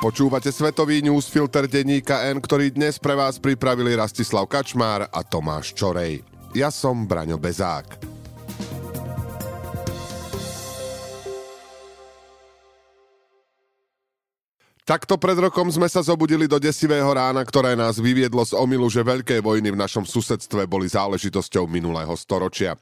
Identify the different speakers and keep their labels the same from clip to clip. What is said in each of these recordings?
Speaker 1: Počúvate svetový newsfilter denníka N, ktorý dnes pre vás pripravili Rastislav Kačmár a Tomáš Čorej. Ja som Braňo Bezák. Takto pred rokom sme sa zobudili do desivého rána, ktoré nás vyviedlo z omilu, že veľké vojny v našom susedstve boli záležitosťou minulého storočia.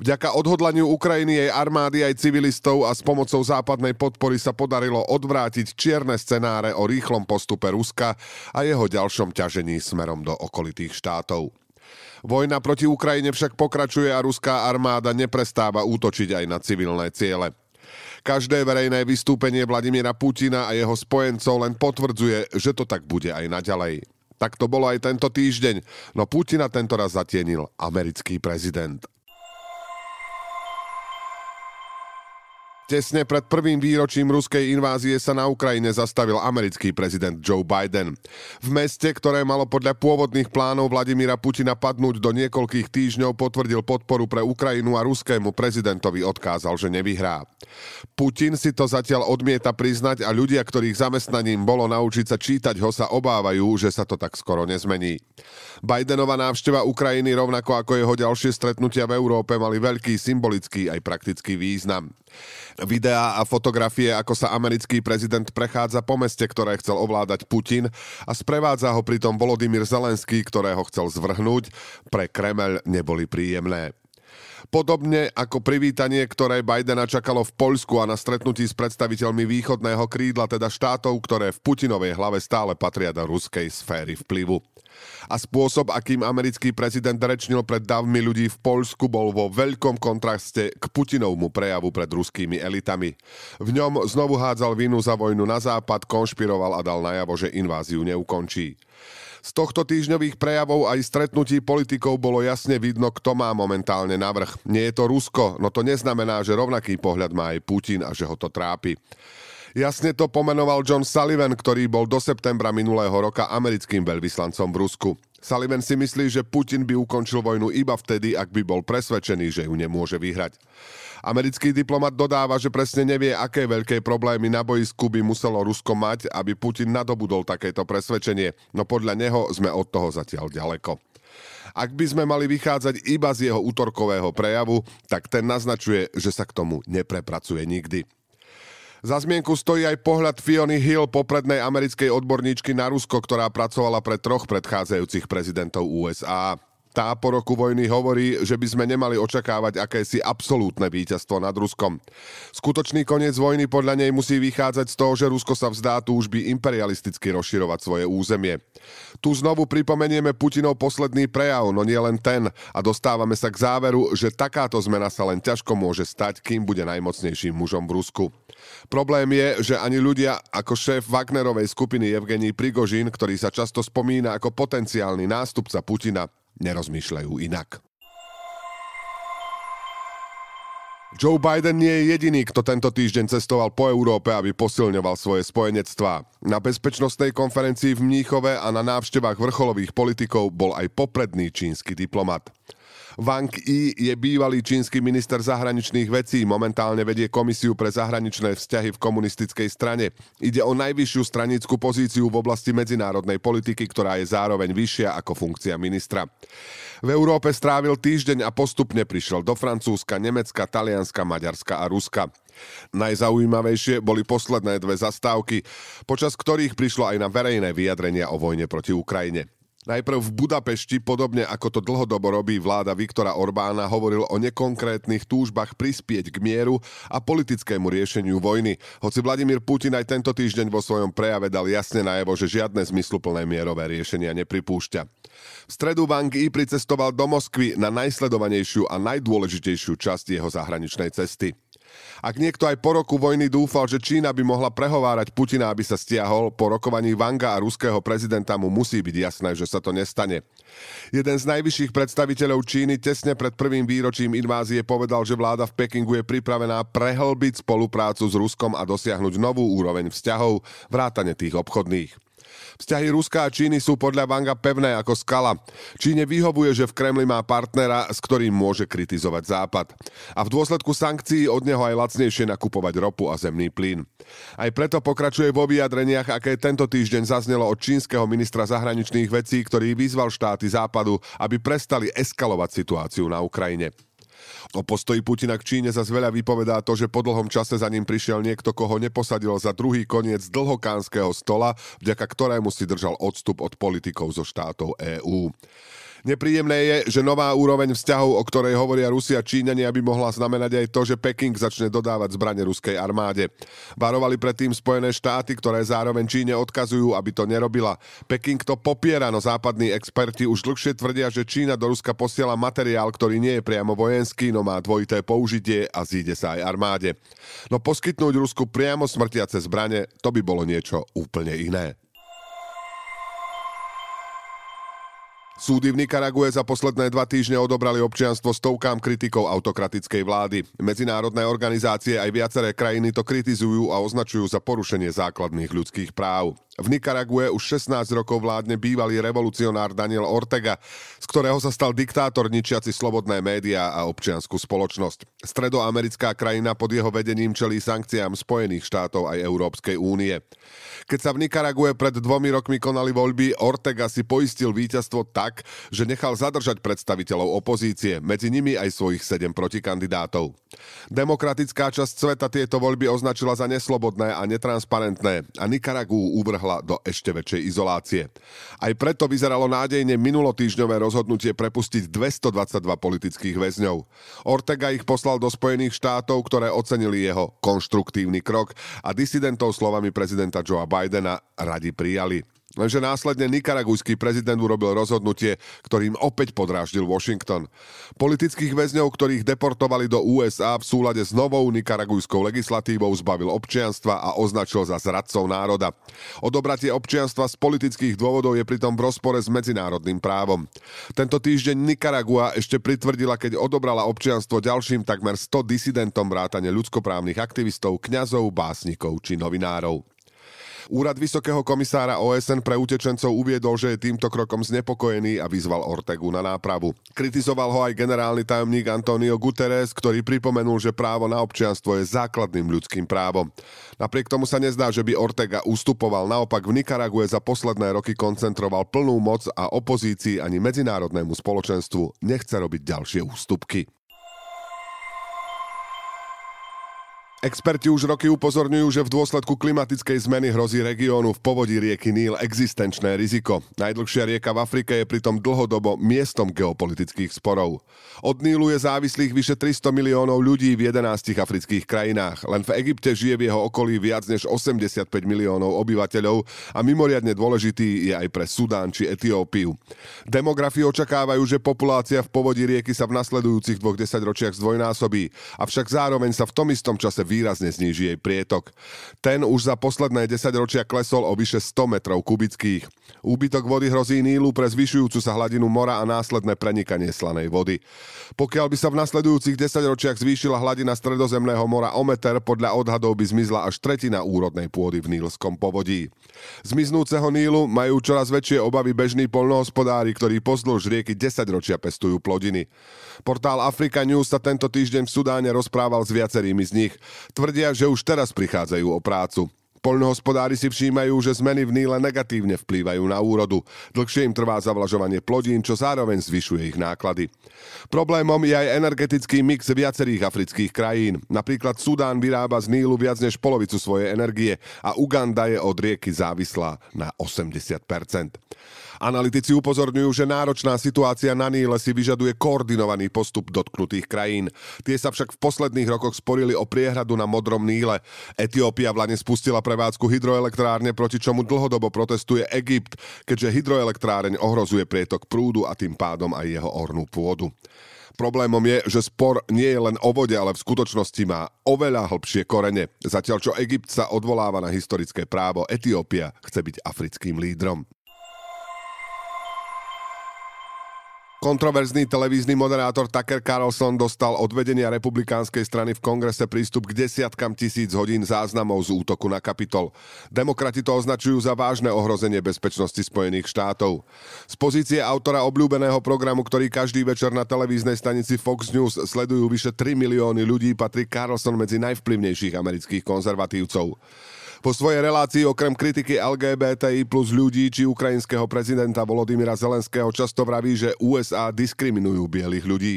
Speaker 1: Vďaka odhodlaniu Ukrajiny, jej armády aj civilistov a s pomocou západnej podpory sa podarilo odvrátiť čierne scenáre o rýchlom postupe Ruska a jeho ďalšom ťažení smerom do okolitých štátov. Vojna proti Ukrajine však pokračuje a ruská armáda neprestáva útočiť aj na civilné ciele. Každé verejné vystúpenie Vladimíra Putina a jeho spojencov len potvrdzuje, že to tak bude aj naďalej. Tak to bolo aj tento týždeň, no Putina tento raz zatienil americký prezident. Tesne pred prvým výročím ruskej invázie sa na Ukrajine zastavil americký prezident Joe Biden. V meste, ktoré malo podľa pôvodných plánov Vladimíra Putina padnúť do niekoľkých týždňov, potvrdil podporu pre Ukrajinu a ruskému prezidentovi odkázal, že nevyhrá. Putin si to zatiaľ odmieta priznať a ľudia, ktorých zamestnaním bolo naučiť sa čítať, ho sa obávajú, že sa to tak skoro nezmení. Bidenova návšteva Ukrajiny rovnako ako jeho ďalšie stretnutia v Európe mali veľký symbolický aj praktický význam. Videá a fotografie, ako sa americký prezident prechádza po meste, ktoré chcel ovládať Putin a sprevádza ho pritom Volodymyr Zelenský, ktorého chcel zvrhnúť, pre Kremel neboli príjemné. Podobne ako privítanie, ktoré Bidena čakalo v Poľsku a na stretnutí s predstaviteľmi východného krídla, teda štátov, ktoré v Putinovej hlave stále patria do ruskej sféry vplyvu. A spôsob, akým americký prezident rečnil pred davmi ľudí v Poľsku, bol vo veľkom kontraste k Putinovmu prejavu pred ruskými elitami. V ňom znovu hádzal vinu za vojnu na západ, konšpiroval a dal najavo, že inváziu neukončí. Z tohto týždňových prejavov aj stretnutí politikov bolo jasne vidno, kto má momentálne navrh. Nie je to Rusko, no to neznamená, že rovnaký pohľad má aj Putin a že ho to trápi. Jasne to pomenoval John Sullivan, ktorý bol do septembra minulého roka americkým veľvyslancom v Rusku. Sullivan si myslí, že Putin by ukončil vojnu iba vtedy, ak by bol presvedčený, že ju nemôže vyhrať. Americký diplomat dodáva, že presne nevie, aké veľké problémy na boisku by muselo Rusko mať, aby Putin nadobudol takéto presvedčenie, no podľa neho sme od toho zatiaľ ďaleko. Ak by sme mali vychádzať iba z jeho útorkového prejavu, tak ten naznačuje, že sa k tomu neprepracuje nikdy. Za zmienku stojí aj pohľad Fiony Hill, poprednej americkej odborníčky na Rusko, ktorá pracovala pre troch predchádzajúcich prezidentov USA. Tá po roku vojny hovorí, že by sme nemali očakávať akési absolútne víťazstvo nad Ruskom. Skutočný koniec vojny podľa nej musí vychádzať z toho, že Rusko sa vzdá túžby imperialisticky rozširovať svoje územie. Tu znovu pripomenieme Putinov posledný prejav, no nie len ten, a dostávame sa k záveru, že takáto zmena sa len ťažko môže stať, kým bude najmocnejším mužom v Rusku. Problém je, že ani ľudia ako šéf Wagnerovej skupiny Evgenij Prigožin, ktorý sa často spomína ako potenciálny nástupca Putina, nerozmýšľajú inak. Joe Biden nie je jediný, kto tento týždeň cestoval po Európe, aby posilňoval svoje spojenectvá. Na bezpečnostnej konferencii v Mníchove a na návštevách vrcholových politikov bol aj popredný čínsky diplomat. Wang Yi je bývalý čínsky minister zahraničných vecí, momentálne vedie komisiu pre zahraničné vzťahy v komunistickej strane. Ide o najvyššiu stranickú pozíciu v oblasti medzinárodnej politiky, ktorá je zároveň vyššia ako funkcia ministra. V Európe strávil týždeň a postupne prišiel do Francúzska, Nemecka, Talianska, Maďarska a Ruska. Najzaujímavejšie boli posledné dve zastávky, počas ktorých prišlo aj na verejné vyjadrenia o vojne proti Ukrajine. Najprv v Budapešti, podobne ako to dlhodobo robí vláda Viktora Orbána, hovoril o nekonkrétnych túžbách prispieť k mieru a politickému riešeniu vojny. Hoci Vladimír Putin aj tento týždeň vo svojom prejave dal jasne najavo, že žiadne zmysluplné mierové riešenia nepripúšťa. V stredu Wang Yi pricestoval do Moskvy na najsledovanejšiu a najdôležitejšiu časť jeho zahraničnej cesty. Ak niekto aj po roku vojny dúfal, že Čína by mohla prehovárať Putina, aby sa stiahol, po rokovaní Vanga a ruského prezidenta mu musí byť jasné, že sa to nestane. Jeden z najvyšších predstaviteľov Číny tesne pred prvým výročím invázie povedal, že vláda v Pekingu je pripravená prehlbiť spoluprácu s Ruskom a dosiahnuť novú úroveň vzťahov, vrátane tých obchodných. Vzťahy Ruska a Číny sú podľa Vanga pevné ako skala. Číne vyhovuje, že v Kremli má partnera, s ktorým môže kritizovať Západ. A v dôsledku sankcií od neho aj lacnejšie nakupovať ropu a zemný plyn. Aj preto pokračuje vo vyjadreniach, aké tento týždeň zaznelo od čínskeho ministra zahraničných vecí, ktorý vyzval štáty Západu, aby prestali eskalovať situáciu na Ukrajine. O postoji Putina k Číne za veľa vypovedá to, že po dlhom čase za ním prišiel niekto, koho neposadil za druhý koniec dlhokánskeho stola, vďaka ktorému si držal odstup od politikov zo štátov EÚ. Nepríjemné je, že nová úroveň vzťahov, o ktorej hovoria Rusia a Číňania, by mohla znamenať aj to, že Peking začne dodávať zbrane ruskej armáde. Varovali predtým Spojené štáty, ktoré zároveň Číne odkazujú, aby to nerobila. Peking to popiera, no západní experti už dlhšie tvrdia, že Čína do Ruska posiela materiál, ktorý nie je priamo vojenský, no má dvojité použitie a zíde sa aj armáde. No poskytnúť Rusku priamo smrtiace zbrane, to by bolo niečo úplne iné. Súdy v Nikarague za posledné dva týždne odobrali občianstvo stovkám kritikov autokratickej vlády. Medzinárodné organizácie aj viaceré krajiny to kritizujú a označujú za porušenie základných ľudských práv. V Nikarague už 16 rokov vládne bývalý revolucionár Daniel Ortega, z ktorého sa stal diktátor ničiaci slobodné médiá a občianskú spoločnosť. Stredoamerická krajina pod jeho vedením čelí sankciám Spojených štátov aj Európskej únie. Keď sa v Nikarague pred dvomi rokmi konali voľby, Ortega si poistil víťazstvo tak, že nechal zadržať predstaviteľov opozície, medzi nimi aj svojich sedem protikandidátov. Demokratická časť sveta tieto voľby označila za neslobodné a netransparentné a Nikaragu uvrhla vtiahla do ešte väčšej izolácie. Aj preto vyzeralo nádejne minulotýžňové rozhodnutie prepustiť 222 politických väzňov. Ortega ich poslal do Spojených štátov, ktoré ocenili jeho konštruktívny krok a disidentov slovami prezidenta Joea Bidena radi prijali. Lenže následne nikaragujský prezident urobil rozhodnutie, ktorým opäť podráždil Washington. Politických väzňov, ktorých deportovali do USA v súlade s novou nikaragujskou legislatívou zbavil občianstva a označil za zradcov národa. Odobratie občianstva z politických dôvodov je pritom v rozpore s medzinárodným právom. Tento týždeň Nikaragua ešte pritvrdila, keď odobrala občianstvo ďalším takmer 100 disidentom vrátane ľudskoprávnych aktivistov, kňazov, básnikov či novinárov. Úrad Vysokého komisára OSN pre utečencov uviedol, že je týmto krokom znepokojený a vyzval Ortegu na nápravu. Kritizoval ho aj generálny tajomník Antonio Guterres, ktorý pripomenul, že právo na občianstvo je základným ľudským právom. Napriek tomu sa nezdá, že by Ortega ustupoval, naopak v Nikarague za posledné roky koncentroval plnú moc a opozícii ani medzinárodnému spoločenstvu nechce robiť ďalšie ústupky. Experti už roky upozorňujú, že v dôsledku klimatickej zmeny hrozí regiónu v povodí rieky Níl existenčné riziko. Najdlhšia rieka v Afrike je pritom dlhodobo miestom geopolitických sporov. Od Nílu je závislých vyše 300 miliónov ľudí v 11 afrických krajinách. Len v Egypte žije v jeho okolí viac než 85 miliónov obyvateľov a mimoriadne dôležitý je aj pre Sudán či Etiópiu. Demografi očakávajú, že populácia v povodí rieky sa v nasledujúcich dvoch desaťročiach zdvojnásobí, avšak zároveň sa v tom istom čase výrazne zníži jej prietok. Ten už za posledné 10 ročia klesol o vyše 100 metrov kubických. Úbytok vody hrozí Nílu pre zvyšujúcu sa hladinu mora a následné prenikanie slanej vody. Pokiaľ by sa v nasledujúcich 10 ročiach zvýšila hladina stredozemného mora o meter, podľa odhadov by zmizla až tretina úrodnej pôdy v nílskom povodí. Zmiznúceho Nílu majú čoraz väčšie obavy bežní polnohospodári, ktorí pozdĺž rieky 10 ročia pestujú plodiny. Portál Africa News sa tento týždeň v Sudáne rozprával s viacerými z nich. Tvrdia, že už teraz prichádzajú o prácu. Poľnohospodári si všímajú, že zmeny v Níle negatívne vplývajú na úrodu. Dlhšie im trvá zavlažovanie plodín, čo zároveň zvyšuje ich náklady. Problémom je aj energetický mix viacerých afrických krajín. Napríklad Sudán vyrába z Nílu viac než polovicu svojej energie a Uganda je od rieky závislá na 80 Analytici upozorňujú, že náročná situácia na Níle si vyžaduje koordinovaný postup dotknutých krajín. Tie sa však v posledných rokoch sporili o priehradu na Modrom Níle. Etiópia v Lane spustila prevádzku hydroelektrárne, proti čomu dlhodobo protestuje Egypt, keďže hydroelektráreň ohrozuje prietok prúdu a tým pádom aj jeho ornú pôdu. Problémom je, že spor nie je len o vode, ale v skutočnosti má oveľa hlbšie korene. Zatiaľ čo Egypt sa odvoláva na historické právo, Etiópia chce byť africkým lídrom. Kontroverzný televízny moderátor Tucker Carlson dostal od vedenia republikánskej strany v kongrese prístup k desiatkam tisíc hodín záznamov z útoku na Kapitol. Demokrati to označujú za vážne ohrozenie bezpečnosti Spojených štátov. Z pozície autora obľúbeného programu, ktorý každý večer na televíznej stanici Fox News sledujú vyše 3 milióny ľudí, patrí Carlson medzi najvplyvnejších amerických konzervatívcov. Po svojej relácii okrem kritiky LGBTI plus ľudí či ukrajinského prezidenta Volodymyra Zelenského často vraví, že USA diskriminujú bielých ľudí.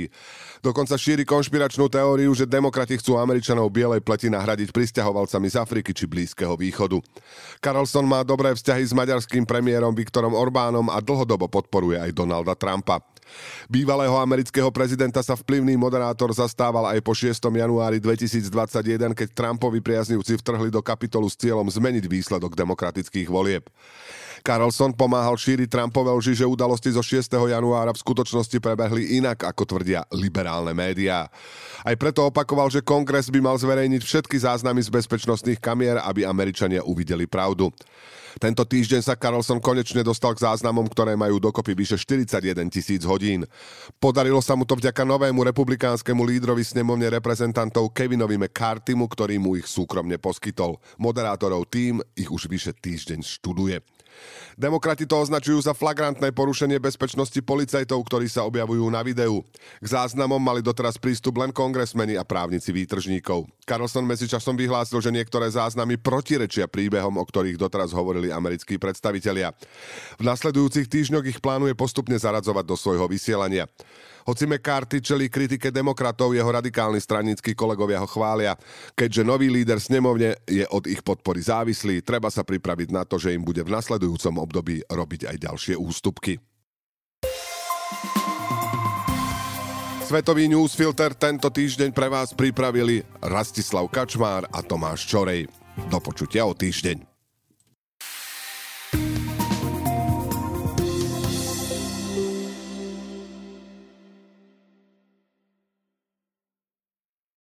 Speaker 1: Dokonca šíri konšpiračnú teóriu, že demokrati chcú Američanov bielej pleti nahradiť pristahovalcami z Afriky či Blízkeho východu. Carlson má dobré vzťahy s maďarským premiérom Viktorom Orbánom a dlhodobo podporuje aj Donalda Trumpa. Bývalého amerického prezidenta sa vplyvný moderátor zastával aj po 6. januári 2021, keď Trumpovi priaznivci vtrhli do kapitolu s cieľom zmeniť výsledok demokratických volieb. Carlson pomáhal šíriť Trumpové lži, že udalosti zo 6. januára v skutočnosti prebehli inak, ako tvrdia liberálne médiá. Aj preto opakoval, že kongres by mal zverejniť všetky záznamy z bezpečnostných kamier, aby Američania uvideli pravdu. Tento týždeň sa Carlson konečne dostal k záznamom, ktoré majú dokopy vyše 41 tisíc hodín. Podarilo sa mu to vďaka novému republikánskemu lídrovi snemovne reprezentantov Kevinovi McCarthymu, ktorý mu ich súkromne poskytol. Moderátorov tým ich už vyše týždeň študuje. Demokrati to označujú za flagrantné porušenie bezpečnosti policajtov, ktorí sa objavujú na videu. K záznamom mali doteraz prístup len kongresmeni a právnici výtržníkov. Carlson medzičasom vyhlásil, že niektoré záznamy protirečia príbehom, o ktorých doteraz hovorili americkí predstavitelia. V nasledujúcich týždňoch ich plánuje postupne zaradzovať do svojho vysielania. Hoci McCarthy čelí kritike demokratov, jeho radikálni straníckí kolegovia ho chvália. Keďže nový líder snemovne je od ich podpory závislý, treba sa pripraviť na to, že im bude v nasledujúcom období robiť aj ďalšie ústupky. Svetový newsfilter tento týždeň pre vás pripravili Rastislav Kačmár a Tomáš Čorej. Do počutia o týždeň.